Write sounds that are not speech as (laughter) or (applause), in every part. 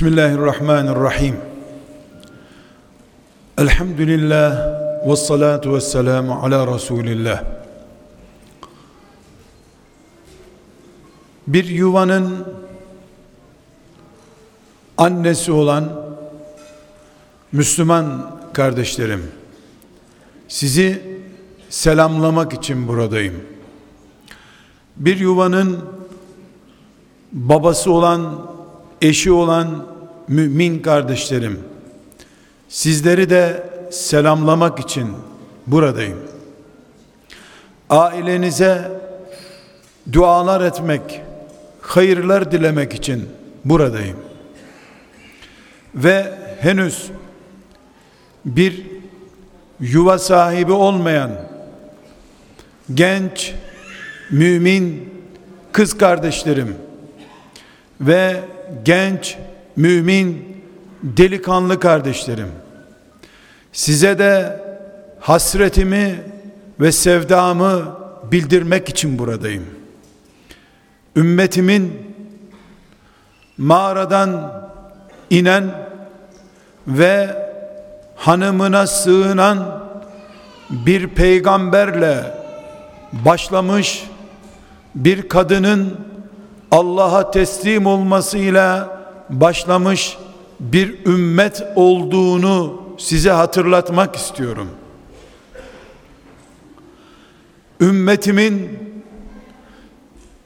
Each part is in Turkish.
Bismillahirrahmanirrahim. Elhamdülillah ve salatu ve selamu ala Resulillah. Bir yuvanın annesi olan Müslüman kardeşlerim, sizi selamlamak için buradayım. Bir yuvanın babası olan eşi olan mümin kardeşlerim, sizleri de selamlamak için buradayım. Ailenize dualar etmek, hayırlar dilemek için buradayım. Ve henüz bir yuva sahibi olmayan genç mümin kız kardeşlerim ve genç, mümin, delikanlı kardeşlerim. Size de hasretimi ve sevdamı bildirmek için buradayım. Ümmetimin mağaradan inen ve hanımına sığınan bir peygamberle başlamış bir kadının Allah'a teslim olmasıyla başlamış bir ümmet olduğunu size hatırlatmak istiyorum. Ümmetimin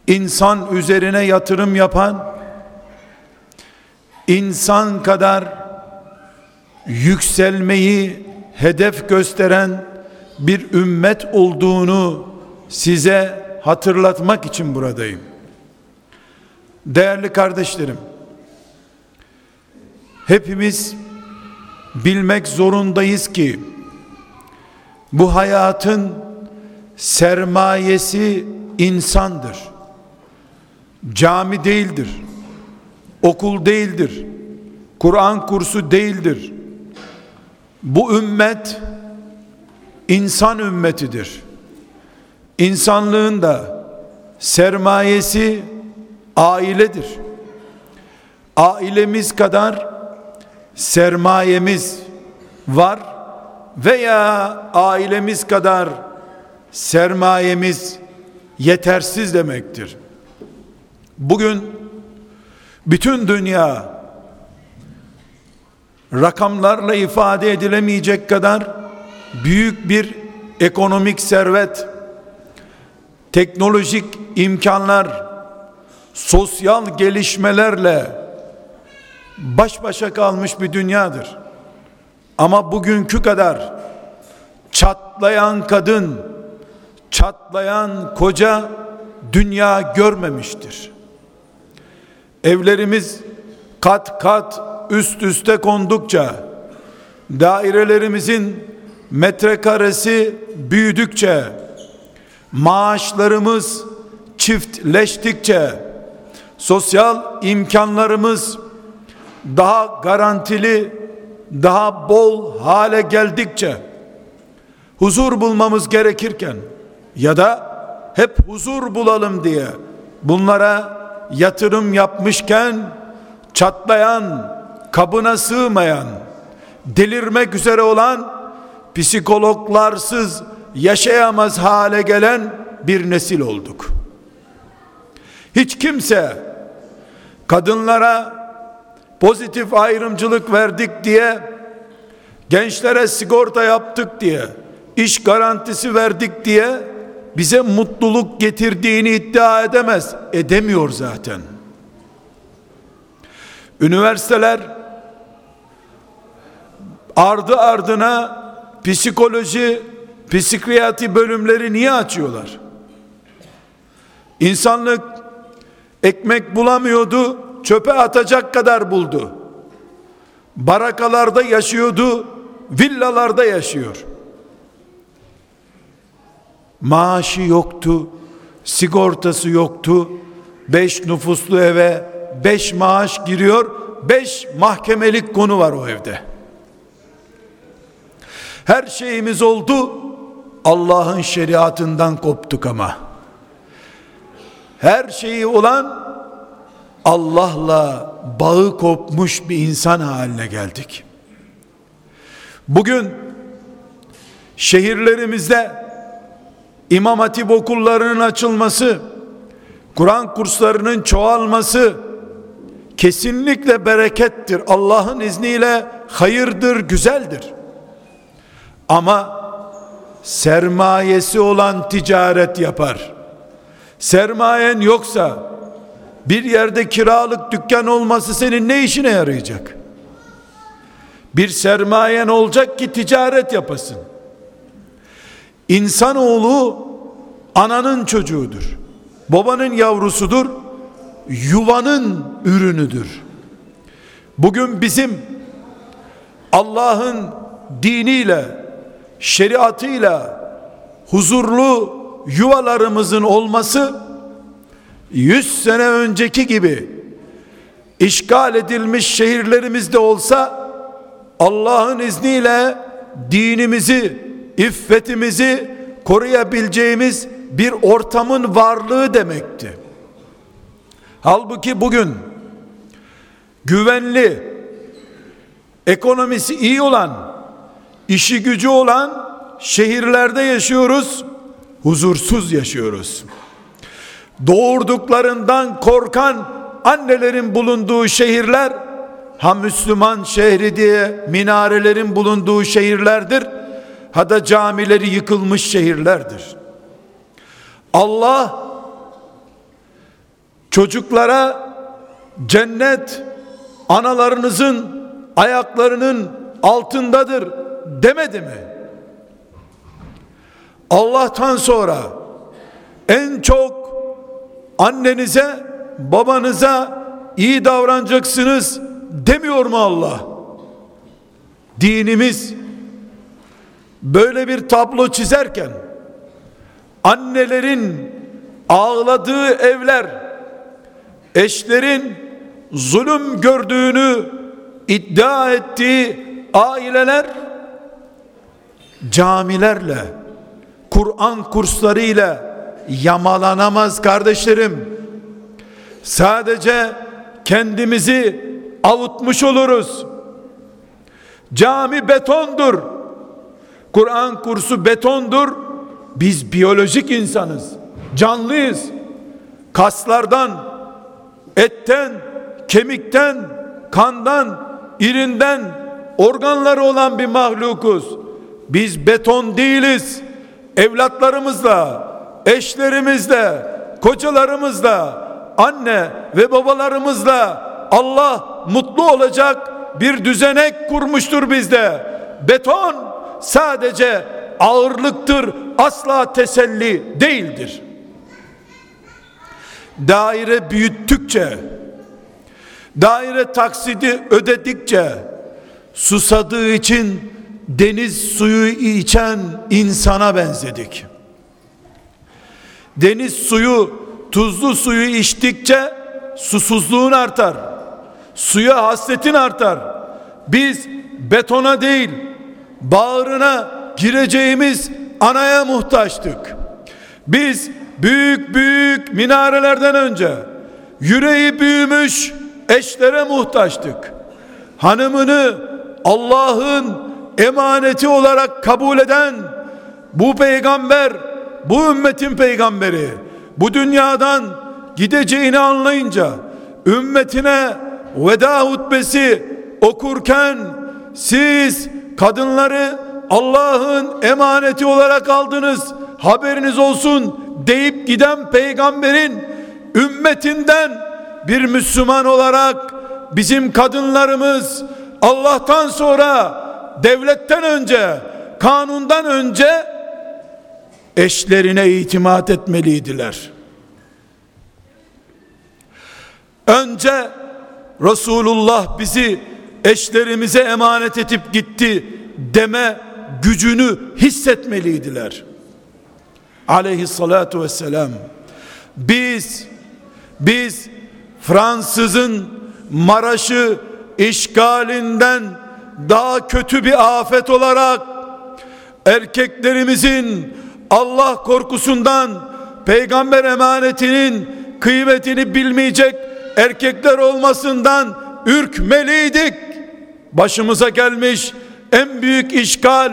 insan üzerine yatırım yapan insan kadar yükselmeyi hedef gösteren bir ümmet olduğunu size hatırlatmak için buradayım. Değerli kardeşlerim, hepimiz bilmek zorundayız ki bu hayatın sermayesi insandır. Cami değildir. Okul değildir. Kur'an kursu değildir. Bu ümmet insan ümmetidir. İnsanlığın da sermayesi ailedir. Ailemiz kadar sermayemiz var veya ailemiz kadar sermayemiz yetersiz demektir. Bugün bütün dünya rakamlarla ifade edilemeyecek kadar büyük bir ekonomik servet, teknolojik imkanlar, sosyal gelişmelerle baş başa kalmış bir dünyadır. Ama bugünkü kadar çatlayan kadın, çatlayan koca dünya görmemiştir. Evlerimiz kat kat üst üste kondukça, dairelerimizin metrekaresi büyüdükçe, maaşlarımız çiftleştikçe, sosyal imkanlarımız daha garantili, daha bol hale geldikçe huzur bulmamız gerekirken ya da hep huzur bulalım diye bunlara yatırım yapmışken çatlayan, kabına sığmayan, delirmek üzere olan psikologlarsız yaşayamaz hale gelen bir nesil olduk. Hiç kimse kadınlara pozitif ayrımcılık verdik diye gençlere sigorta yaptık diye iş garantisi verdik diye bize mutluluk getirdiğini iddia edemez. Edemiyor zaten. Üniversiteler ardı ardına psikoloji, psikiyatri bölümleri niye açıyorlar? İnsanlık ekmek bulamıyordu, çöpe atacak kadar buldu. Barakalarda yaşıyordu, villalarda yaşıyor. Maaşı yoktu, sigortası yoktu. Beş nüfuslu eve beş maaş giriyor, beş mahkemelik konu var o evde. Her şeyimiz oldu, Allah'ın şeriatından koptuk ama her şeyi olan Allah'la bağı kopmuş bir insan haline geldik. Bugün şehirlerimizde İmam Hatip okullarının açılması, Kur'an kurslarının çoğalması kesinlikle berekettir. Allah'ın izniyle hayırdır, güzeldir. Ama sermayesi olan ticaret yapar. Sermayen yoksa bir yerde kiralık dükkan olması senin ne işine yarayacak? Bir sermayen olacak ki ticaret yapasın. İnsanoğlu ananın çocuğudur. Babanın yavrusudur. Yuvanın ürünüdür. Bugün bizim Allah'ın diniyle, şeriatıyla huzurlu yuvalarımızın olması 100 sene önceki gibi işgal edilmiş şehirlerimizde olsa Allah'ın izniyle dinimizi, iffetimizi koruyabileceğimiz bir ortamın varlığı demekti. Halbuki bugün güvenli, ekonomisi iyi olan, işi gücü olan şehirlerde yaşıyoruz, huzursuz yaşıyoruz. Doğurduklarından korkan annelerin bulunduğu şehirler ha Müslüman şehri diye minarelerin bulunduğu şehirlerdir ha da camileri yıkılmış şehirlerdir. Allah çocuklara cennet analarınızın ayaklarının altındadır demedi mi? Allah'tan sonra en çok annenize babanıza iyi davranacaksınız demiyor mu Allah? Dinimiz böyle bir tablo çizerken annelerin ağladığı evler eşlerin zulüm gördüğünü iddia ettiği aileler camilerle Kur'an kurslarıyla yamalanamaz kardeşlerim. Sadece kendimizi avutmuş oluruz. Cami betondur. Kur'an kursu betondur. Biz biyolojik insanız. Canlıyız. Kaslardan, etten, kemikten, kandan, irinden organları olan bir mahlukuz. Biz beton değiliz. Evlatlarımızla, eşlerimizle, kocalarımızla, anne ve babalarımızla Allah mutlu olacak bir düzenek kurmuştur bizde. Beton sadece ağırlıktır, asla teselli değildir. Daire büyüttükçe, daire taksidi ödedikçe, susadığı için deniz suyu içen insana benzedik. Deniz suyu, tuzlu suyu içtikçe susuzluğun artar. Suya hasretin artar. Biz betona değil, bağrına gireceğimiz anaya muhtaçtık. Biz büyük büyük minarelerden önce yüreği büyümüş eşlere muhtaçtık. Hanımını Allah'ın emaneti olarak kabul eden bu peygamber bu ümmetin peygamberi bu dünyadan gideceğini anlayınca ümmetine veda hutbesi okurken siz kadınları Allah'ın emaneti olarak aldınız haberiniz olsun deyip giden peygamberin ümmetinden bir Müslüman olarak bizim kadınlarımız Allah'tan sonra devletten önce kanundan önce eşlerine itimat etmeliydiler. Önce Resulullah bizi eşlerimize emanet edip gitti deme gücünü hissetmeliydiler. Aleyhissalatu vesselam. Biz biz Fransızın Maraş'ı işgalinden daha kötü bir afet olarak erkeklerimizin Allah korkusundan peygamber emanetinin kıymetini bilmeyecek erkekler olmasından ürkmeliydik. Başımıza gelmiş en büyük işgal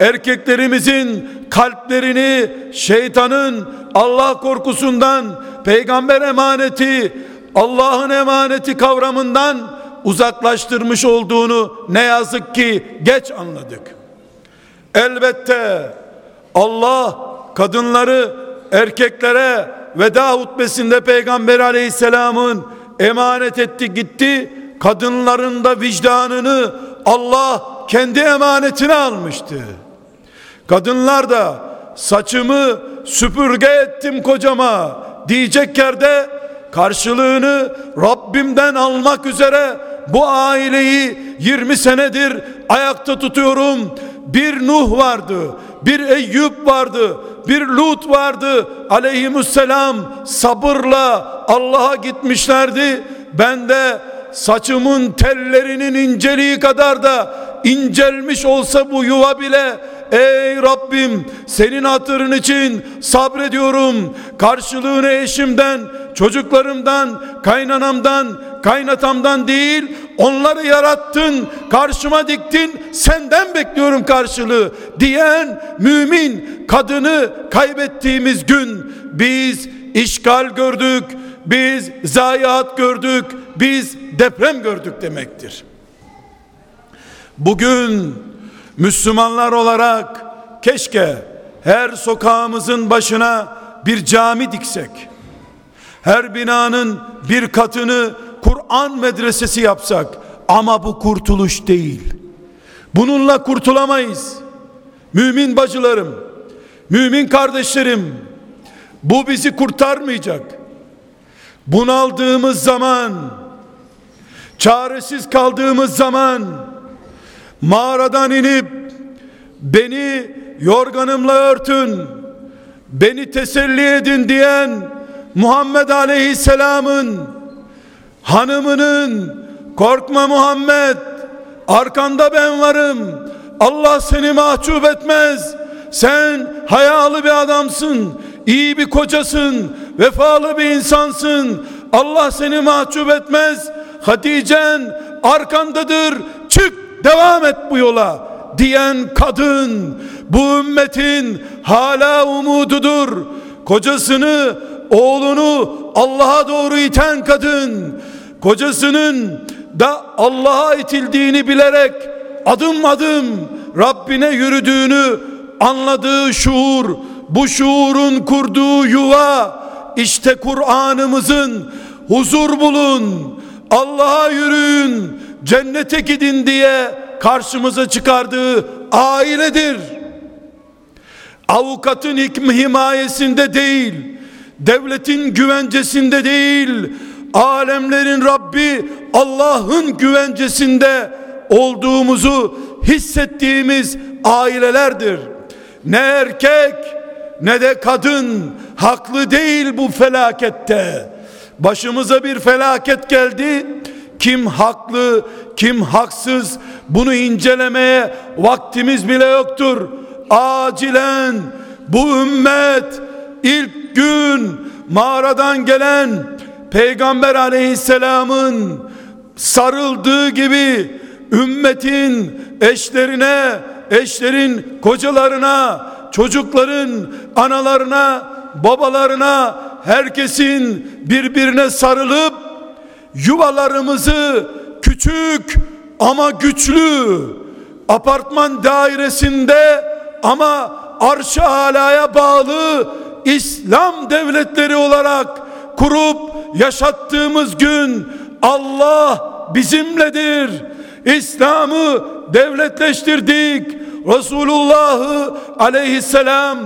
erkeklerimizin kalplerini şeytanın Allah korkusundan peygamber emaneti Allah'ın emaneti kavramından uzaklaştırmış olduğunu ne yazık ki geç anladık. Elbette Allah kadınları erkeklere veda hutbesinde Peygamber aleyhisselamın emanet etti gitti kadınların da vicdanını Allah kendi emanetine almıştı. Kadınlar da saçımı süpürge ettim kocama diyecek yerde karşılığını Rabbimden almak üzere bu aileyi 20 senedir ayakta tutuyorum. Bir Nuh vardı, bir Eyüp vardı, bir Lut vardı. Aleyhisselam sabırla Allah'a gitmişlerdi. Ben de saçımın tellerinin inceliği kadar da incelmiş olsa bu yuva bile Ey Rabbim senin hatırın için sabrediyorum. Karşılığını eşimden, çocuklarımdan, kaynanamdan, kaynatamdan değil onları yarattın, karşıma diktin, senden bekliyorum karşılığı diyen mümin kadını kaybettiğimiz gün biz işgal gördük, biz zayiat gördük, biz deprem gördük demektir. Bugün Müslümanlar olarak keşke her sokağımızın başına bir cami diksek. Her binanın bir katını Kur'an medresesi yapsak ama bu kurtuluş değil. Bununla kurtulamayız. Mümin bacılarım, mümin kardeşlerim, bu bizi kurtarmayacak. Bunaldığımız zaman, çaresiz kaldığımız zaman, mağaradan inip beni yorganımla örtün, beni teselli edin diyen Muhammed Aleyhisselam'ın hanımının korkma Muhammed arkanda ben varım. Allah seni mahcup etmez. Sen hayalı bir adamsın iyi bir kocasın vefalı bir insansın. Allah seni mahcup etmez. Hatice'n arkandadır çık devam et bu yola diyen kadın. Bu ümmetin hala umududur. Kocasını, oğlunu Allah'a doğru iten kadın, kocasının da Allah'a itildiğini bilerek adım adım Rabbine yürüdüğünü anladığı şuur, bu şuurun kurduğu yuva işte Kur'an'ımızın huzur bulun, Allah'a yürüyün, cennete gidin diye karşımıza çıkardığı ailedir. Avukatın himayesinde değil, devletin güvencesinde değil, alemlerin Rabbi Allah'ın güvencesinde olduğumuzu hissettiğimiz ailelerdir. Ne erkek ne de kadın haklı değil bu felakette. Başımıza bir felaket geldi. Kim haklı, kim haksız bunu incelemeye vaktimiz bile yoktur. Acilen bu ümmet ilk gün mağaradan gelen Peygamber aleyhisselamın sarıldığı gibi ümmetin eşlerine, eşlerin kocalarına, çocukların analarına, babalarına, herkesin birbirine sarılıp yuvalarımızı küçük ama güçlü apartman dairesinde ama arş-ı alaya bağlı İslam devletleri olarak kurup yaşattığımız gün Allah bizimledir. İslam'ı devletleştirdik. Resulullah'ı aleyhisselam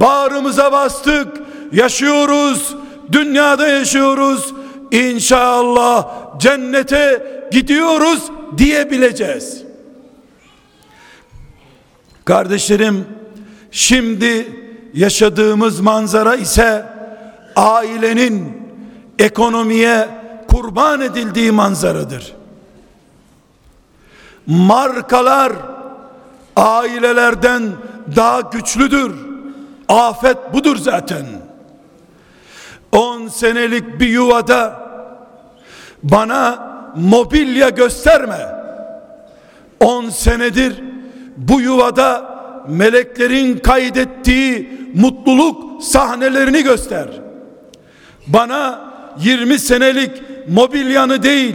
bağrımıza bastık. Yaşıyoruz. Dünyada yaşıyoruz. İnşallah cennete gidiyoruz diyebileceğiz. Kardeşlerim, şimdi yaşadığımız manzara ise ailenin ekonomiye kurban edildiği manzaradır. Markalar ailelerden daha güçlüdür. Afet budur zaten. 10 senelik bir yuvada bana mobilya gösterme. 10 senedir bu yuvada meleklerin kaydettiği mutluluk sahnelerini göster. Bana 20 senelik mobilyanı değil,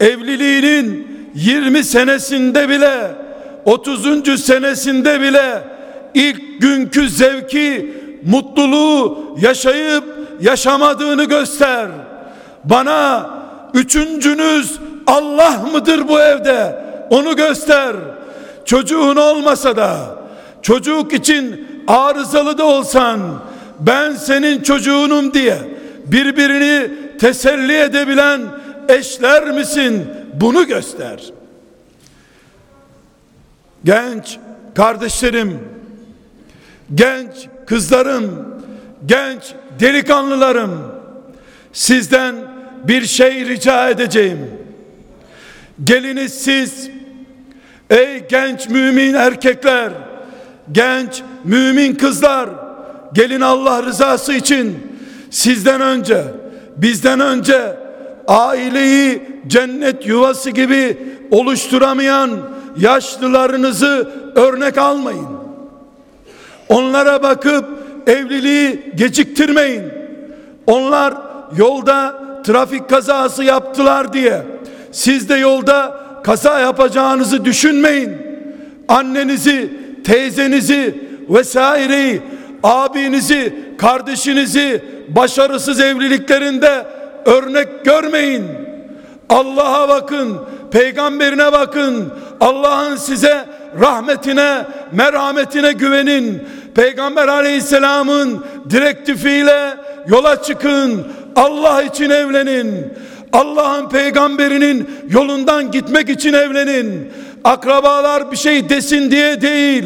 evliliğinin 20 senesinde bile 30. senesinde bile ilk günkü zevki, mutluluğu yaşayıp yaşamadığını göster. Bana üçüncünüz Allah mıdır bu evde? Onu göster. Çocuğun olmasa da çocuk için arızalı da olsan ben senin çocuğunum diye birbirini teselli edebilen eşler misin? Bunu göster. Genç kardeşlerim, genç kızlarım, genç delikanlılarım sizden bir şey rica edeceğim. Geliniz siz ey genç mümin erkekler, genç mümin kızlar gelin Allah rızası için sizden önce bizden önce aileyi cennet yuvası gibi oluşturamayan yaşlılarınızı örnek almayın. Onlara bakıp evliliği geciktirmeyin. Onlar yolda trafik kazası yaptılar diye siz de yolda kaza yapacağınızı düşünmeyin. Annenizi, teyzenizi vesaireyi, abinizi, kardeşinizi başarısız evliliklerinde örnek görmeyin. Allah'a bakın, peygamberine bakın. Allah'ın size rahmetine, merhametine güvenin. Peygamber aleyhisselamın direktifiyle yola çıkın. Allah için evlenin. Allah'ın peygamberinin yolundan gitmek için evlenin. Akrabalar bir şey desin diye değil.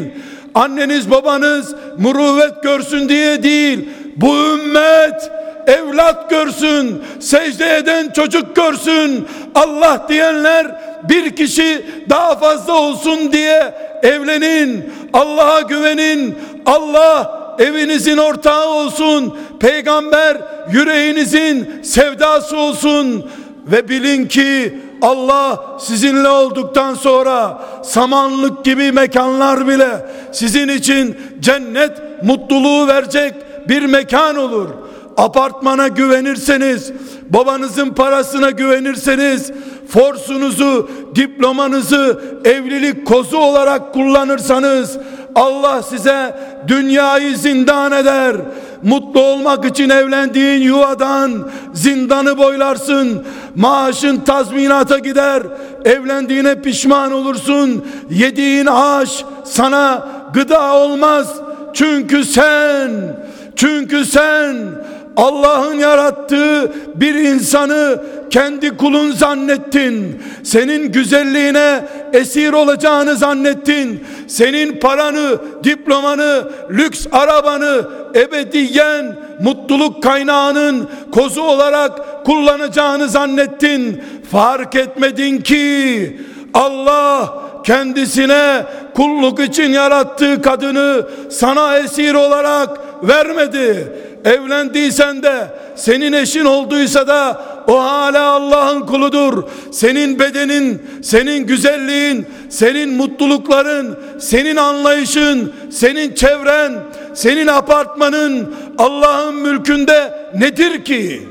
Anneniz babanız muruvvet görsün diye değil. Bu ümmet evlat görsün, secde eden çocuk görsün. Allah diyenler bir kişi daha fazla olsun diye evlenin. Allah'a güvenin. Allah evinizin ortağı olsun. Peygamber yüreğinizin sevdası olsun ve bilin ki Allah sizinle olduktan sonra samanlık gibi mekanlar bile sizin için cennet mutluluğu verecek bir mekan olur. Apartmana güvenirseniz, babanızın parasına güvenirseniz, forsunuzu, diplomanızı evlilik kozu olarak kullanırsanız Allah size dünyayı zindan eder. Mutlu olmak için evlendiğin yuvadan zindanı boylarsın. Maaşın tazminata gider. Evlendiğine pişman olursun. Yediğin ağaç sana gıda olmaz. Çünkü sen çünkü sen Allah'ın yarattığı bir insanı kendi kulun zannettin. Senin güzelliğine esir olacağını zannettin. Senin paranı, diplomanı, lüks arabanı ebediyen mutluluk kaynağının kozu olarak kullanacağını zannettin. Fark etmedin ki Allah kendisine kulluk için yarattığı kadını sana esir olarak vermedi. Evlendiysen de senin eşin olduysa da o hala Allah'ın kuludur. Senin bedenin, senin güzelliğin, senin mutlulukların, senin anlayışın, senin çevren, senin apartmanın Allah'ın mülkünde nedir ki?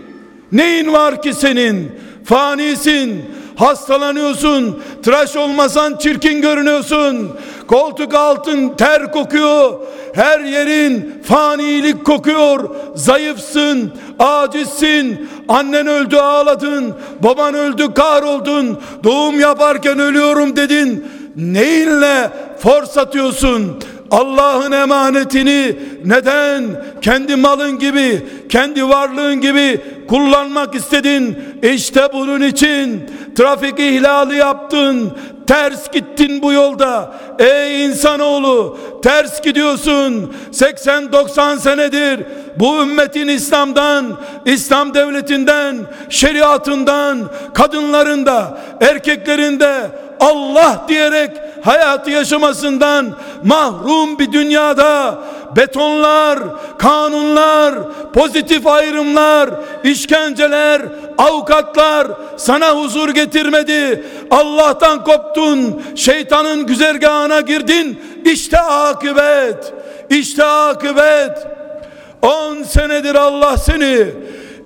Neyin var ki senin? Fanisin hastalanıyorsun. Tıraş olmasan çirkin görünüyorsun. Koltuk altın ter kokuyor. Her yerin fanilik kokuyor. Zayıfsın, acizsin. Annen öldü ağladın. Baban öldü kahroldun. Doğum yaparken ölüyorum dedin. Neyinle for satıyorsun? Allah'ın emanetini neden kendi malın gibi, kendi varlığın gibi kullanmak istedin? İşte bunun için trafik ihlali yaptın, ters gittin bu yolda. Ey insanoğlu, ters gidiyorsun. 80-90 senedir bu ümmetin İslam'dan, İslam devletinden, şeriatından, kadınlarında, erkeklerinde Allah diyerek hayatı yaşamasından mahrum bir dünyada betonlar, kanunlar, pozitif ayrımlar, işkenceler, avukatlar sana huzur getirmedi. Allah'tan koptun, şeytanın güzergahına girdin. İşte akıbet, işte akıbet. 10 senedir Allah seni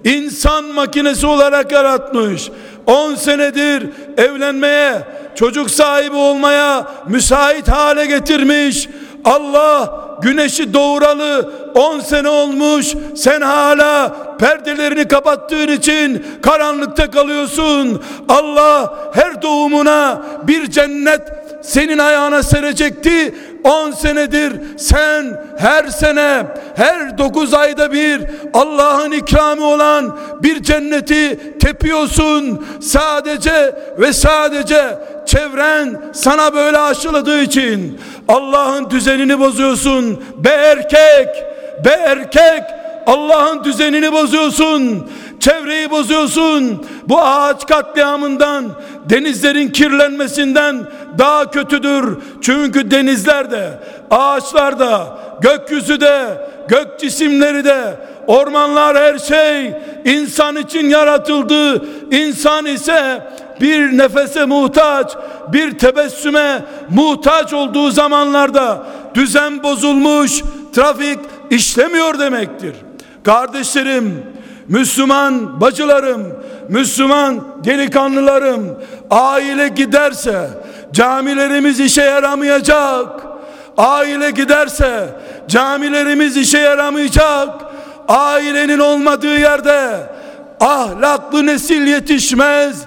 insan makinesi olarak yaratmış. 10 senedir evlenmeye, çocuk sahibi olmaya müsait hale getirmiş. Allah güneşi doğuralı 10 sene olmuş. Sen hala perdelerini kapattığın için karanlıkta kalıyorsun. Allah her doğumuna bir cennet senin ayağına serecekti. 10 senedir sen her sene her 9 ayda bir Allah'ın ikramı olan bir cenneti tepiyorsun. Sadece ve sadece çevren sana böyle aşıladığı için Allah'ın düzenini bozuyorsun. Be erkek, be erkek Allah'ın düzenini bozuyorsun çevreyi bozuyorsun. Bu ağaç katliamından, denizlerin kirlenmesinden daha kötüdür. Çünkü denizlerde, ağaçlarda, gökyüzü de, gök cisimleri de, ormanlar her şey insan için yaratıldı. İnsan ise bir nefese muhtaç, bir tebessüme muhtaç olduğu zamanlarda düzen bozulmuş, trafik işlemiyor demektir. Kardeşlerim, Müslüman bacılarım, Müslüman delikanlılarım, aile giderse camilerimiz işe yaramayacak. Aile giderse camilerimiz işe yaramayacak. Ailenin olmadığı yerde ahlaklı nesil yetişmez.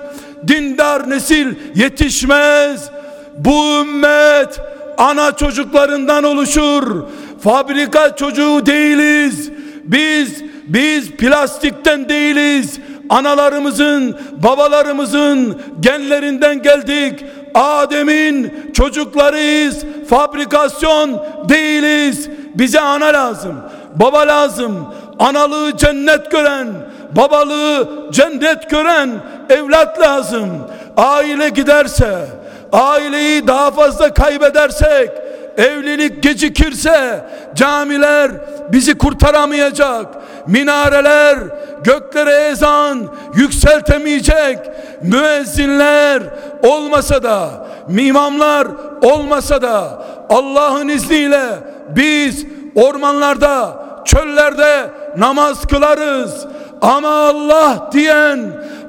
Dindar nesil yetişmez. Bu ümmet ana çocuklarından oluşur. Fabrika çocuğu değiliz. Biz biz plastikten değiliz. Analarımızın, babalarımızın genlerinden geldik. Adem'in çocuklarıyız. Fabrikasyon değiliz. Bize ana lazım. Baba lazım. Analığı cennet gören, babalığı cennet gören evlat lazım. Aile giderse, aileyi daha fazla kaybedersek, evlilik gecikirse camiler bizi kurtaramayacak. Minareler göklere ezan yükseltemeyecek. Müezzinler olmasa da, imamlar olmasa da Allah'ın izniyle biz ormanlarda, çöllerde namaz kılarız. Ama Allah diyen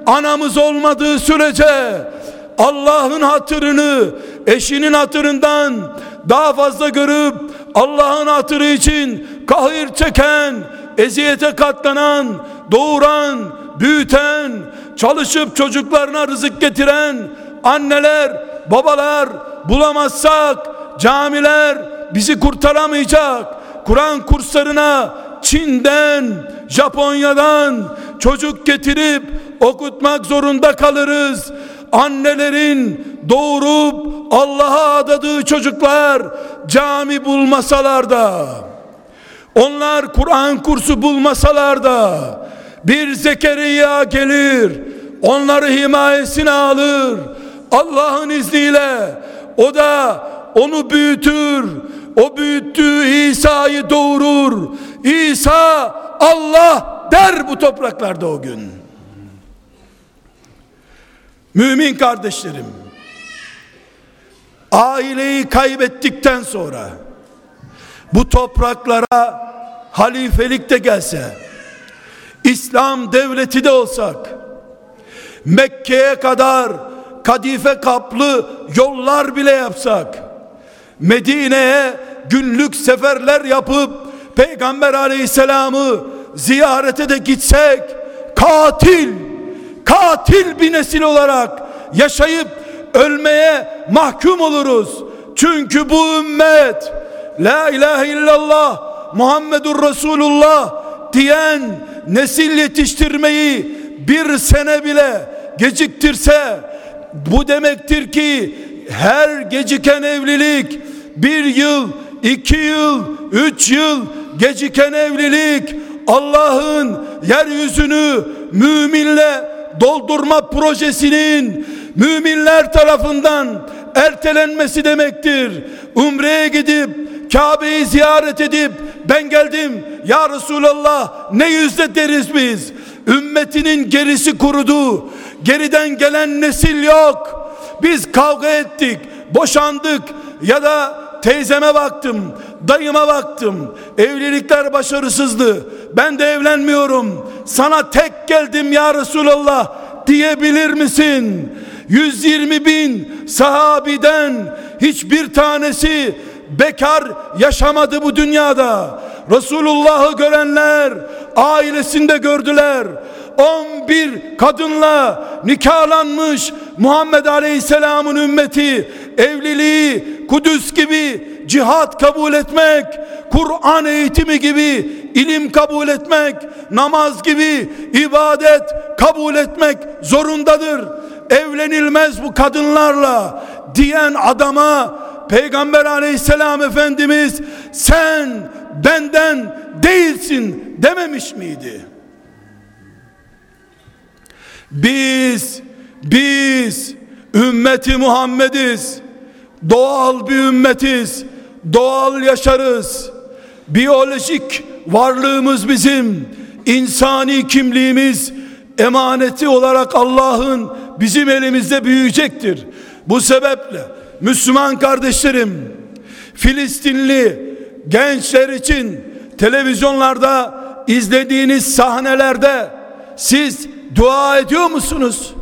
anamız olmadığı sürece Allah'ın hatırını eşinin hatırından daha fazla görüp Allah'ın hatırı için kahir çeken, eziyete katlanan, doğuran, büyüten, çalışıp çocuklarına rızık getiren anneler, babalar bulamazsak camiler bizi kurtaramayacak. Kur'an kurslarına Çin'den, Japonya'dan çocuk getirip okutmak zorunda kalırız annelerin doğurup Allah'a adadığı çocuklar cami bulmasalar da onlar Kur'an kursu bulmasalar da bir Zekeriya gelir onları himayesine alır Allah'ın izniyle o da onu büyütür o büyüttüğü İsa'yı doğurur. İsa Allah der bu topraklarda o gün Mümin kardeşlerim, aileyi kaybettikten sonra bu topraklara halifelik de gelse, İslam devleti de olsak, Mekke'ye kadar kadife kaplı yollar bile yapsak, Medine'ye günlük seferler yapıp Peygamber aleyhisselamı ziyarete de gitsek, katil katil bir nesil olarak yaşayıp ölmeye mahkum oluruz. Çünkü bu ümmet La ilahe illallah Muhammedur Resulullah diyen nesil yetiştirmeyi bir sene bile geciktirse bu demektir ki her geciken evlilik bir yıl, iki yıl, üç yıl geciken evlilik Allah'ın yeryüzünü müminle doldurma projesinin müminler tarafından ertelenmesi demektir. Umre'ye gidip Kabe'yi ziyaret edip ben geldim ya Resulallah ne yüzde deriz biz? Ümmetinin gerisi kurudu geriden gelen nesil yok. Biz kavga ettik boşandık ya da teyzeme baktım dayıma baktım. Evlilikler başarısızdı ben de evlenmiyorum sana tek geldim ya Resulallah diyebilir misin 120 bin sahabiden hiçbir tanesi bekar yaşamadı bu dünyada. Resulullah'ı görenler ailesinde gördüler. 11 kadınla nikahlanmış Muhammed Aleyhisselam'ın ümmeti evliliği Kudüs gibi cihat kabul etmek, Kur'an eğitimi gibi ilim kabul etmek, namaz gibi ibadet kabul etmek zorundadır. Evlenilmez bu kadınlarla diyen adama Peygamber aleyhisselam Efendimiz sen benden değilsin dememiş miydi? Biz biz ümmeti Muhammediz. Doğal bir ümmetiz. Doğal yaşarız. Biyolojik varlığımız bizim. insani kimliğimiz emaneti olarak Allah'ın bizim elimizde büyüyecektir. Bu sebeple Müslüman kardeşlerim Filistinli gençler için televizyonlarda izlediğiniz sahnelerde siz dua ediyor musunuz?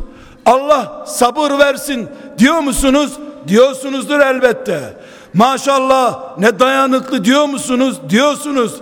Allah sabır versin diyor musunuz? Diyorsunuzdur elbette. Maşallah ne dayanıklı diyor musunuz? Diyorsunuz.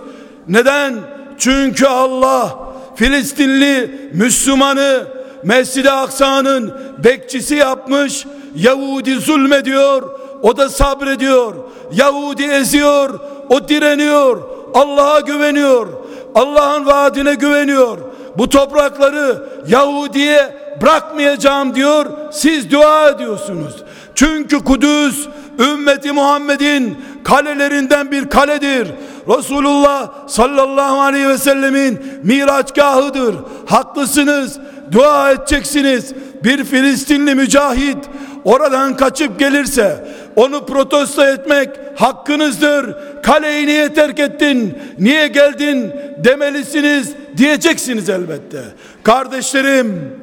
Neden? Çünkü Allah Filistinli Müslümanı Mescid-i Aksa'nın bekçisi yapmış. Yahudi zulmediyor. O da sabrediyor. Yahudi eziyor. O direniyor. Allah'a güveniyor. Allah'ın vaadine güveniyor. Bu toprakları Yahudi'ye bırakmayacağım diyor. Siz dua ediyorsunuz. Çünkü Kudüs ümmeti Muhammed'in kalelerinden bir kaledir. Resulullah sallallahu aleyhi ve sellemin miraçgahıdır. Haklısınız. Dua edeceksiniz. Bir Filistinli mücahit oradan kaçıp gelirse onu protesto etmek hakkınızdır. Kaleyi niye terk ettin? Niye geldin? Demelisiniz diyeceksiniz elbette. Kardeşlerim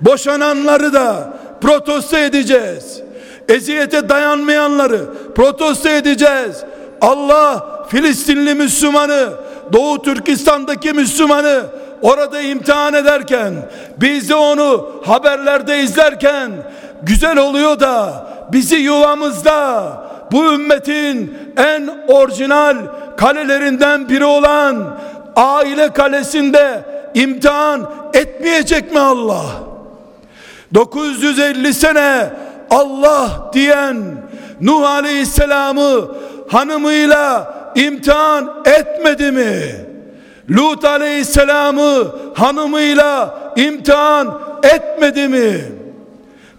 boşananları da protesto edeceğiz. Eziyete dayanmayanları protesto edeceğiz. Allah Filistinli Müslümanı, Doğu Türkistan'daki Müslümanı orada imtihan ederken biz de onu haberlerde izlerken güzel oluyor da bizi yuvamızda bu ümmetin en orijinal kalelerinden biri olan aile kalesinde imtihan etmeyecek mi Allah? 950 sene Allah diyen Nuh Aleyhisselam'ı hanımıyla imtihan etmedi mi? Lut Aleyhisselam'ı hanımıyla imtihan etmedi mi?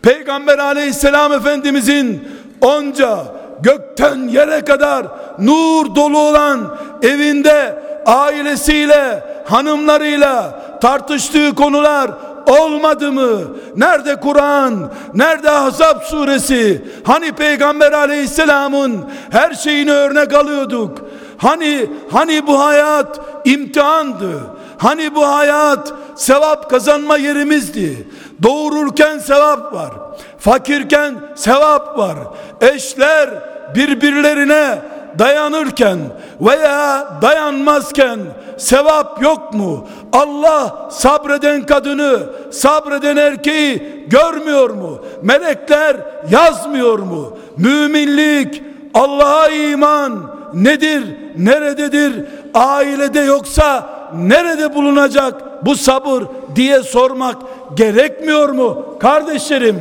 Peygamber Aleyhisselam Efendimizin onca gökten yere kadar nur dolu olan evinde ailesiyle hanımlarıyla tartıştığı konular olmadı mı? Nerede Kur'an? Nerede Ahzab suresi? Hani Peygamber aleyhisselamın her şeyini örnek alıyorduk? Hani hani bu hayat imtihandı? Hani bu hayat sevap kazanma yerimizdi? Doğururken sevap var. Fakirken sevap var. Eşler birbirlerine dayanırken veya dayanmazken sevap yok mu? Allah sabreden kadını, sabreden erkeği görmüyor mu? Melekler yazmıyor mu? Müminlik, Allah'a iman nedir? Nerededir? Ailede yoksa nerede bulunacak bu sabır diye sormak gerekmiyor mu? Kardeşlerim,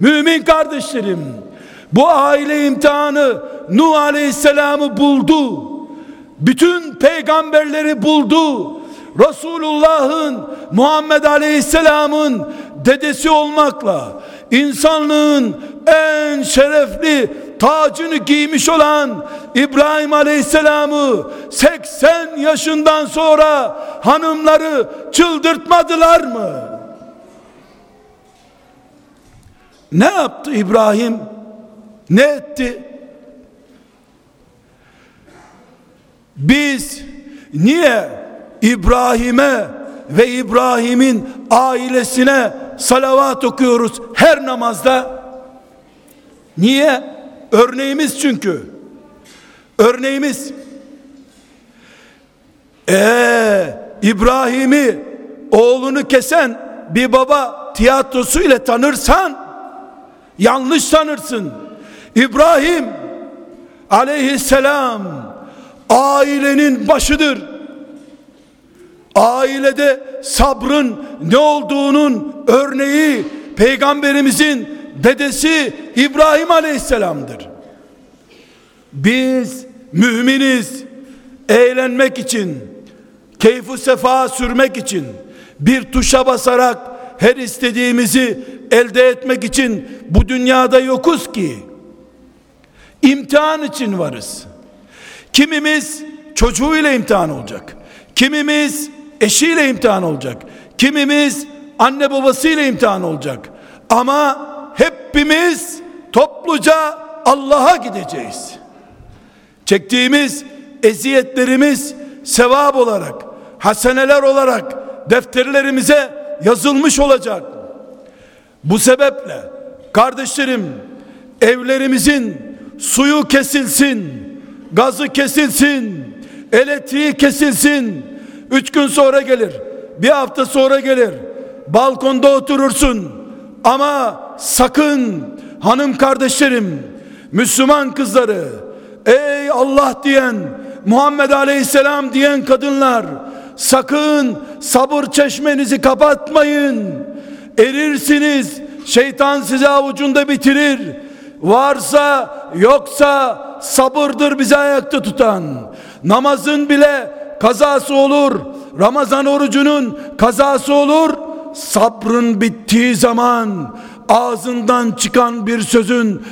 mümin kardeşlerim, bu aile imtihanı Nuh Aleyhisselam'ı buldu. Bütün peygamberleri buldu. Resulullah'ın Muhammed Aleyhisselam'ın dedesi olmakla insanlığın en şerefli tacını giymiş olan İbrahim Aleyhisselam'ı 80 yaşından sonra hanımları çıldırtmadılar mı? Ne yaptı İbrahim? Ne etti? Biz niye İbrahim'e ve İbrahim'in ailesine salavat okuyoruz her namazda? Niye? Örneğimiz çünkü. Örneğimiz. Ee, İbrahim'i oğlunu kesen bir baba tiyatrosu ile tanırsan yanlış tanırsın. İbrahim aleyhisselam ailenin başıdır. Ailede sabrın ne olduğunun örneği peygamberimizin dedesi İbrahim aleyhisselamdır. Biz müminiz eğlenmek için keyfu sefa sürmek için bir tuşa basarak her istediğimizi elde etmek için bu dünyada yokuz ki imtihan için varız. Kimimiz çocuğuyla imtihan olacak. Kimimiz eşiyle imtihan olacak. Kimimiz anne babasıyla imtihan olacak. Ama hepimiz topluca Allah'a gideceğiz. Çektiğimiz eziyetlerimiz sevap olarak, haseneler olarak defterlerimize yazılmış olacak. Bu sebeple kardeşlerim evlerimizin suyu kesilsin, gazı kesilsin, elektriği kesilsin. Üç gün sonra gelir, bir hafta sonra gelir. Balkonda oturursun. Ama sakın hanım kardeşlerim, Müslüman kızları, ey Allah diyen, Muhammed Aleyhisselam diyen kadınlar, sakın sabır çeşmenizi kapatmayın. Erirsiniz. Şeytan sizi avucunda bitirir. Varsa yoksa sabırdır bizi ayakta tutan. Namazın bile kazası olur. Ramazan orucunun kazası olur. Sabrın bittiği zaman ağzından çıkan bir sözün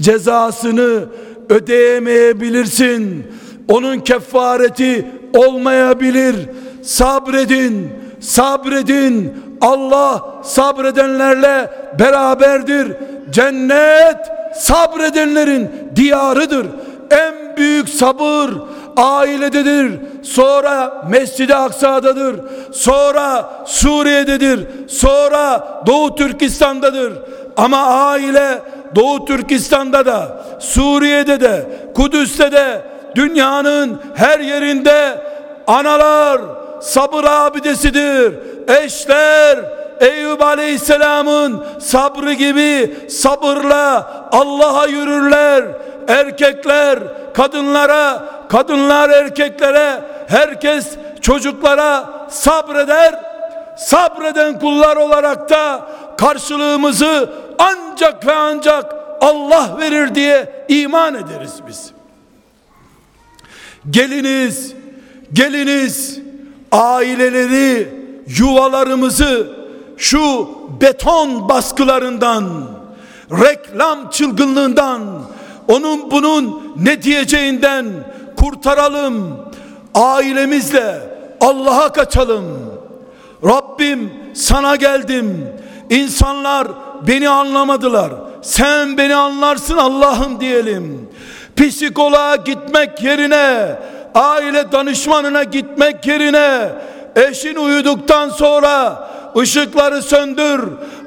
cezasını ödeyemeyebilirsin. Onun kefareti olmayabilir. Sabredin, sabredin. Allah sabredenlerle beraberdir. Cennet sabredenlerin diyarıdır. En büyük sabır ailededir. Sonra Mescid-i Aksa'dadır. Sonra Suriye'dedir. Sonra Doğu Türkistan'dadır. Ama aile Doğu Türkistan'da da, Suriye'de de, Kudüs'te de, dünyanın her yerinde analar sabır abidesidir. Eşler Eyüp Aleyhisselam'ın sabrı gibi sabırla Allah'a yürürler. Erkekler kadınlara, kadınlar erkeklere, herkes çocuklara sabreder. Sabreden kullar olarak da karşılığımızı ancak ve ancak Allah verir diye iman ederiz biz. Geliniz, geliniz aileleri, yuvalarımızı şu beton baskılarından, reklam çılgınlığından, onun bunun ne diyeceğinden kurtaralım. Ailemizle Allah'a kaçalım. Rabbim sana geldim. İnsanlar beni anlamadılar. Sen beni anlarsın Allah'ım diyelim. Psikoloğa gitmek yerine, aile danışmanına gitmek yerine, eşin uyuduktan sonra ışıkları söndür,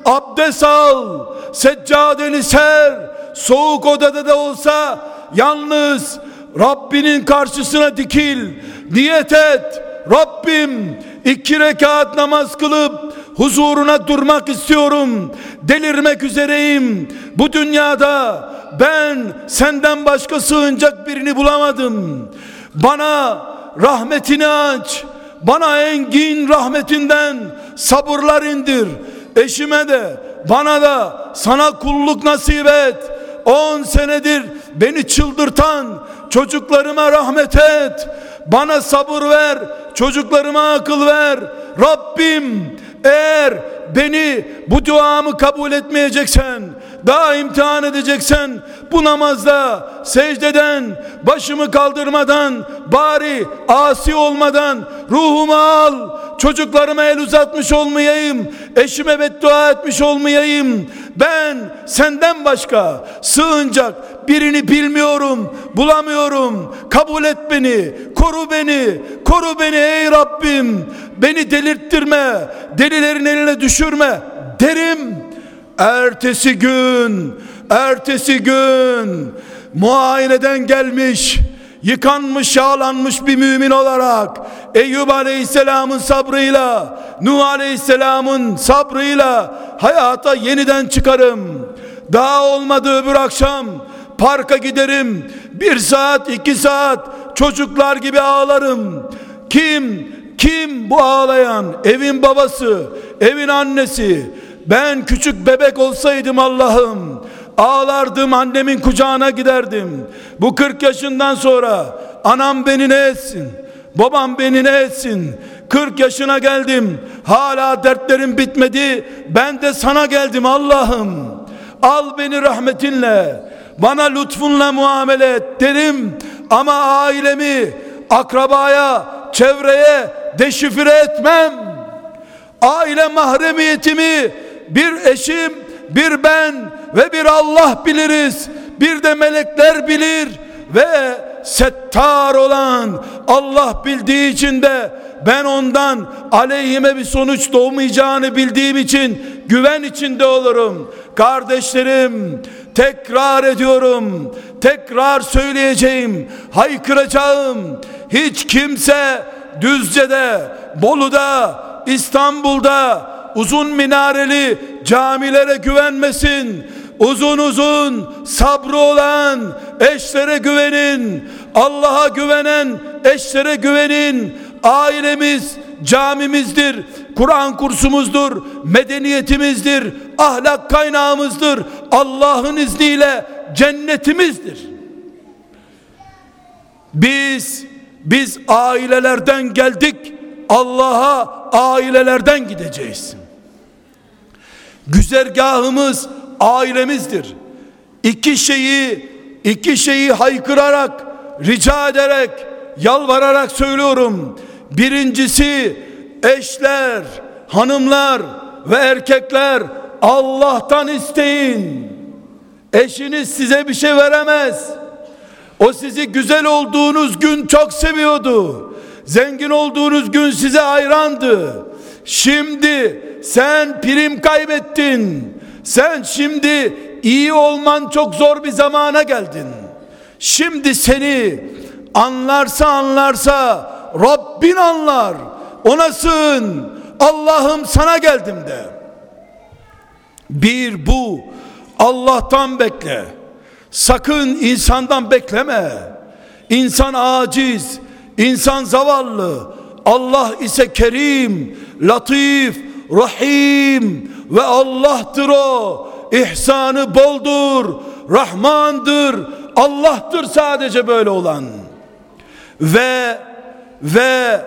abdest al, seccadeni ser, soğuk odada da olsa yalnız Rabbinin karşısına dikil, niyet et. Rabbim iki rekat namaz kılıp huzuruna durmak istiyorum. Delirmek üzereyim. Bu dünyada ben senden başka sığınacak birini bulamadım. Bana rahmetini aç. Bana engin rahmetinden sabırlar indir. Eşime de bana da sana kulluk nasip et. 10 senedir beni çıldırtan çocuklarıma rahmet et. Bana sabır ver. Çocuklarıma akıl ver. Rabbim eğer beni bu duamı kabul etmeyeceksen daha imtihan edeceksen bu namazda secdeden başımı kaldırmadan bari asi olmadan ruhumu al çocuklarıma el uzatmış olmayayım eşime beddua etmiş olmayayım. Ben senden başka sığınacak birini bilmiyorum bulamıyorum. Kabul et beni koru beni koru beni ey Rabbim. Beni delirttirme delilerin eline düşürme derim ertesi gün ertesi gün muayeneden gelmiş yıkanmış yağlanmış bir mümin olarak Eyüp Aleyhisselam'ın sabrıyla Nuh Aleyhisselam'ın sabrıyla hayata yeniden çıkarım. Daha olmadı öbür akşam parka giderim bir saat iki saat çocuklar gibi ağlarım. Kim kim bu ağlayan evin babası evin annesi ben küçük bebek olsaydım Allah'ım ağlardım annemin kucağına giderdim. Bu 40 yaşından sonra anam beni ne etsin babam beni ne etsin? 40 yaşına geldim hala dertlerim bitmedi. Ben de sana geldim Allah'ım. Al beni rahmetinle bana lütfunla muamele et derim. Ama ailemi akrabaya çevreye deşifre etmem. Aile mahremiyetimi bir eşim bir ben ve bir Allah biliriz bir de melekler bilir ve settar olan Allah bildiği için de ben ondan aleyhime bir sonuç doğmayacağını bildiğim için güven içinde olurum. Kardeşlerim tekrar ediyorum. Tekrar söyleyeceğim. Haykıracağım. Hiç kimse Düzce'de, Bolu'da, İstanbul'da uzun minareli camilere güvenmesin. Uzun uzun sabrı olan eşlere güvenin. Allah'a güvenen eşlere güvenin. Ailemiz camimizdir Kur'an kursumuzdur medeniyetimizdir ahlak kaynağımızdır. Allah'ın izniyle cennetimizdir. Biz biz ailelerden geldik Allah'a ailelerden gideceğiz güzergahımız ailemizdir. İki şeyi iki şeyi haykırarak, rica ederek, yalvararak söylüyorum. Birincisi eşler, hanımlar ve erkekler Allah'tan isteyin. Eşiniz size bir şey veremez. O sizi güzel olduğunuz gün çok seviyordu. Zengin olduğunuz gün size hayrandı. Şimdi sen prim kaybettin. Sen şimdi iyi olman çok zor bir zamana geldin. Şimdi seni anlarsa anlarsa Rabbin anlar. Ona sığın. Allah'ım sana geldim de. Bir bu. Allah'tan bekle. Sakın insandan bekleme. İnsan aciz, insan zavallı. Allah ise kerim, latif, rahim ve Allah'tır o. İhsanı boldur, Rahmandır, Allah'tır sadece böyle olan. Ve ve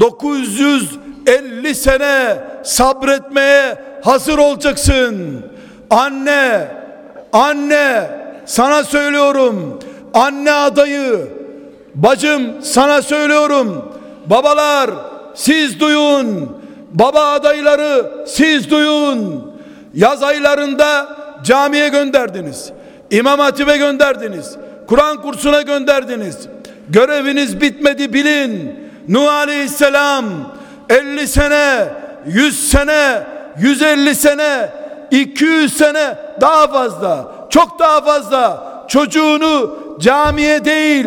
950 sene sabretmeye hazır olacaksın. Anne, anne sana söylüyorum. Anne adayı, bacım sana söylüyorum. Babalar siz duyun. Baba adayları siz duyun. Yaz aylarında camiye gönderdiniz. İmam Hatip'e gönderdiniz. Kur'an kursuna gönderdiniz. Göreviniz bitmedi bilin. Nuh Aleyhisselam 50 sene, 100 sene, 150 sene, 200 sene daha fazla, çok daha fazla çocuğunu camiye değil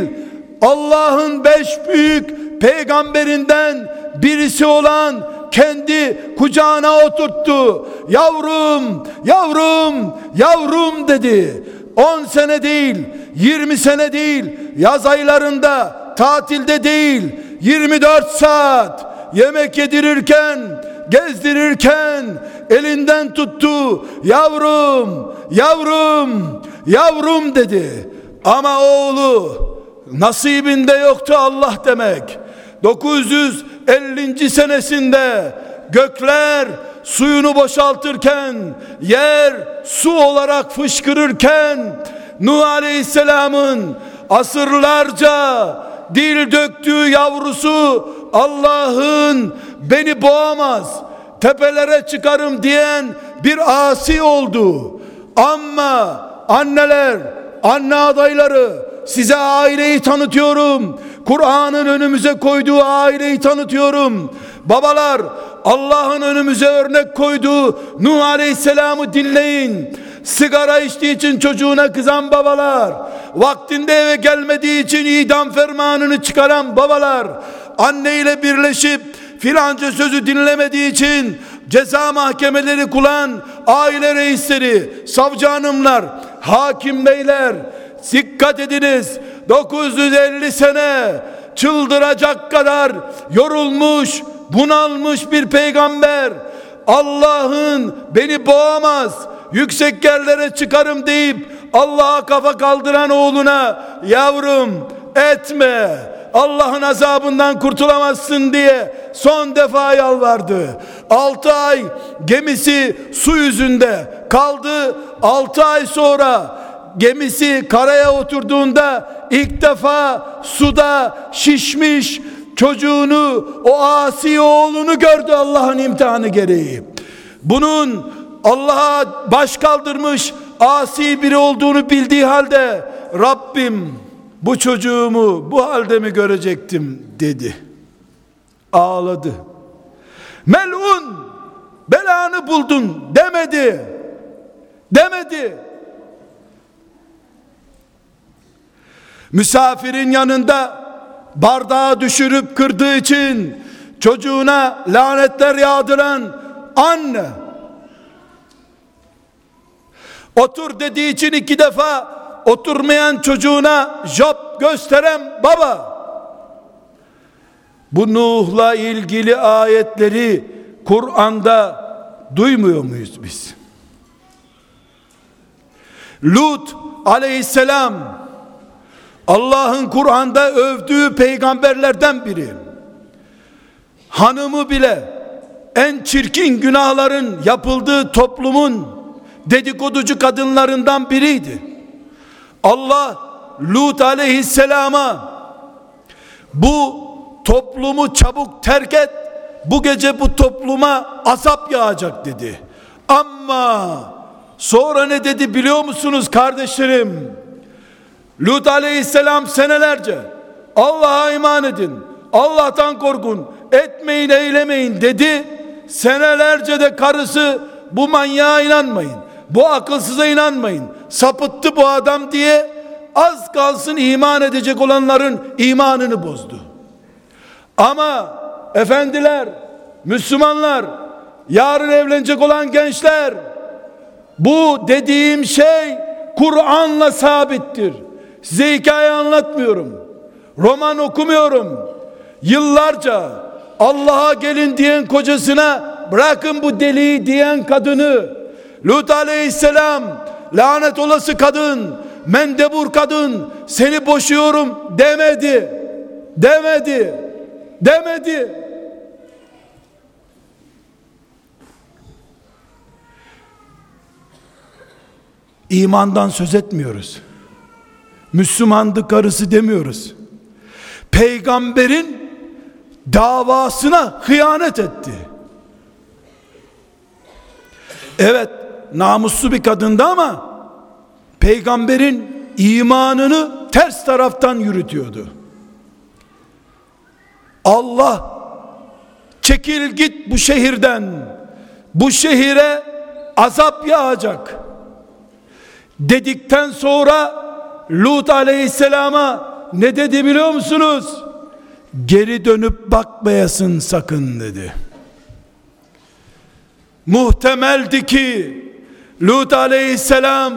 Allah'ın beş büyük peygamberinden birisi olan kendi kucağına oturttu. Yavrum, yavrum, yavrum dedi. 10 sene değil, 20 sene değil, yaz aylarında, tatilde değil, 24 saat yemek yedirirken, gezdirirken elinden tuttu. Yavrum, yavrum, yavrum dedi. Ama oğlu nasibinde yoktu Allah demek. 950. senesinde gökler suyunu boşaltırken, yer su olarak fışkırırken, Nuh Aleyhisselam'ın asırlarca dil döktüğü yavrusu Allah'ın beni boğamaz, tepelere çıkarım diyen bir asi oldu. Ama anneler, anne adayları size aileyi tanıtıyorum. Kur'an'ın önümüze koyduğu aileyi tanıtıyorum. Babalar Allah'ın önümüze örnek koyduğu Nuh Aleyhisselam'ı dinleyin. Sigara içtiği için çocuğuna kızan babalar, vaktinde eve gelmediği için idam fermanını çıkaran babalar, anne ile birleşip filanca sözü dinlemediği için ceza mahkemeleri kulan aile reisleri, savcı hanımlar, hakim beyler, dikkat ediniz 950 sene çıldıracak kadar yorulmuş, bunalmış bir peygamber Allah'ın beni boğamaz, yüksek yerlere çıkarım deyip Allah'a kafa kaldıran oğluna yavrum etme Allah'ın azabından kurtulamazsın diye son defa yalvardı. 6 ay gemisi su yüzünde kaldı. 6 ay sonra gemisi karaya oturduğunda ilk defa suda şişmiş çocuğunu o asi oğlunu gördü Allah'ın imtihanı gereği. Bunun Allah'a baş kaldırmış asi biri olduğunu bildiği halde Rabbim bu çocuğumu bu halde mi görecektim dedi. Ağladı. Melun belanı buldun demedi. Demedi. Misafirin yanında bardağı düşürüp kırdığı için çocuğuna lanetler yağdıran anne otur dediği için iki defa oturmayan çocuğuna job gösteren baba bu Nuh'la ilgili ayetleri Kur'an'da duymuyor muyuz biz? Lut aleyhisselam Allah'ın Kur'an'da övdüğü peygamberlerden biri. Hanımı bile en çirkin günahların yapıldığı toplumun dedikoducu kadınlarından biriydi. Allah Lut aleyhisselama bu toplumu çabuk terk et bu gece bu topluma azap yağacak dedi ama sonra ne dedi biliyor musunuz kardeşlerim Lut aleyhisselam senelerce Allah'a iman edin Allah'tan korkun etmeyin eylemeyin dedi senelerce de karısı bu manyağa inanmayın bu akılsıza inanmayın sapıttı bu adam diye az kalsın iman edecek olanların imanını bozdu. Ama efendiler, Müslümanlar, yarın evlenecek olan gençler, bu dediğim şey Kur'an'la sabittir. Size hikaye anlatmıyorum. Roman okumuyorum. Yıllarca Allah'a gelin diyen kocasına bırakın bu deliği diyen kadını Lut aleyhisselam lanet olası kadın, mendebur kadın seni boşuyorum demedi. Demedi. Demedi. İmandan söz etmiyoruz. Müslümandı karısı demiyoruz. Peygamberin davasına hıyanet etti. Evet, namuslu bir kadındı ama peygamberin imanını ters taraftan yürütüyordu. Allah çekil git bu şehirden bu şehire azap yağacak dedikten sonra Lut aleyhisselama ne dedi biliyor musunuz? Geri dönüp bakmayasın sakın dedi. Muhtemeldi ki Lut aleyhisselam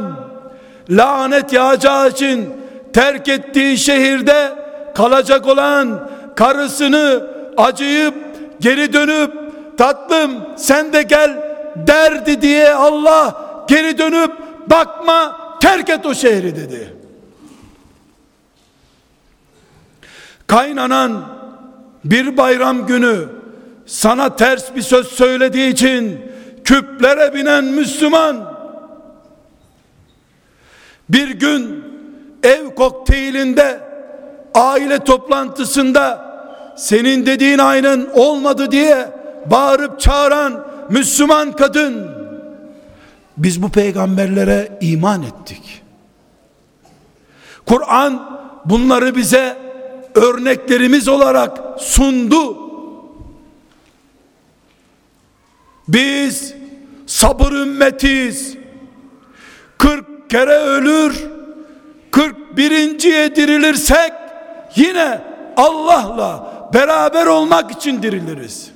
lanet yağacağı için terk ettiği şehirde kalacak olan karısını acıyıp geri dönüp tatlım sen de gel derdi diye Allah geri dönüp bakma terk et o şehri dedi. Kaynanan bir bayram günü sana ters bir söz söylediği için küplere binen Müslüman bir gün ev kokteylinde aile toplantısında senin dediğin aynen olmadı diye bağırıp çağıran Müslüman kadın biz bu peygamberlere iman ettik. Kur'an bunları bize örneklerimiz olarak sundu. Biz sabır ümmetiyiz. 40 kere ölür, 41. dirilirsek yine Allah'la beraber olmak için diriliriz.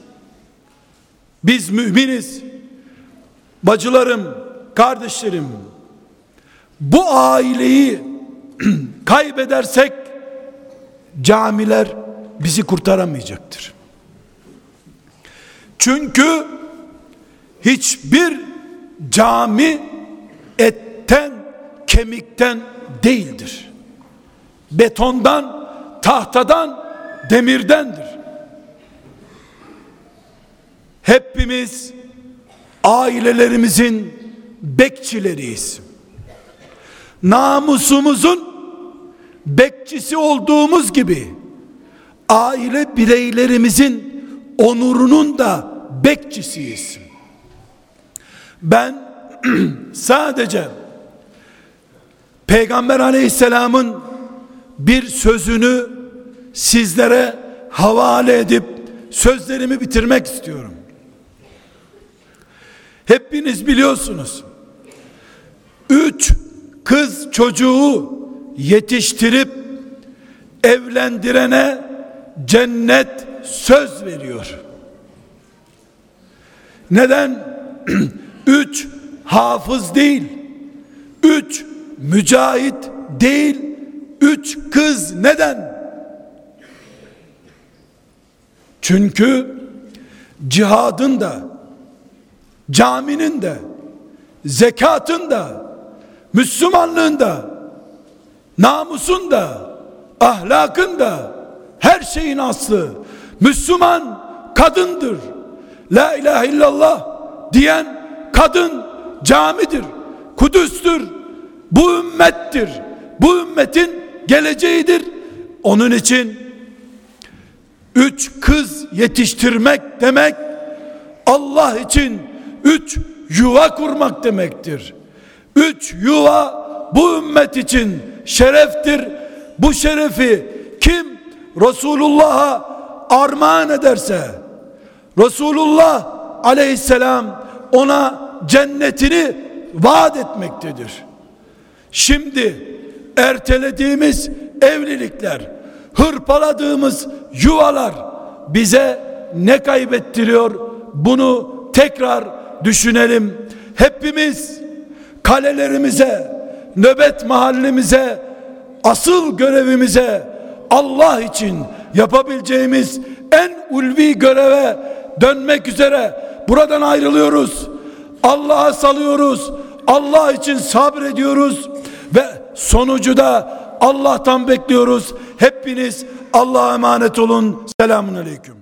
Biz müminiz. Bacılarım, kardeşlerim, bu aileyi (clears throat) kaybedersek camiler bizi kurtaramayacaktır. Çünkü hiçbir cami etten, kemikten değildir. Betondan, tahtadan, demirdendir. Hepimiz ailelerimizin bekçileriyiz. Namusumuzun bekçisi olduğumuz gibi aile bireylerimizin onurunun da bekçisiyiz. Ben (clears throat) sadece Peygamber aleyhisselamın bir sözünü sizlere havale edip sözlerimi bitirmek istiyorum. Hepiniz biliyorsunuz. Üç kız çocuğu yetiştirip evlendirene cennet söz veriyor. Neden? (clears throat) Üç hafız değil, üç mücahit değil, üç kız neden? Çünkü cihadın da, caminin de, zekatın da, Müslümanlığın da, namusun da, ahlakın da, her şeyin aslı, Müslüman kadındır. La ilahe illallah diyen kadın camidir, Kudüs'tür, bu ümmettir, bu ümmetin geleceğidir. Onun için üç kız yetiştirmek demek Allah için üç yuva kurmak demektir. Üç yuva bu ümmet için şereftir. Bu şerefi kim Resulullah'a armağan ederse Resulullah aleyhisselam ona cennetini vaat etmektedir. Şimdi ertelediğimiz evlilikler, hırpaladığımız yuvalar bize ne kaybettiriyor? Bunu tekrar düşünelim. Hepimiz kalelerimize, nöbet mahallemize, asıl görevimize Allah için yapabileceğimiz en ulvi göreve dönmek üzere buradan ayrılıyoruz. Allah'a salıyoruz. Allah için sabrediyoruz ve sonucu da Allah'tan bekliyoruz. Hepiniz Allah'a emanet olun. Selamun Aleyküm.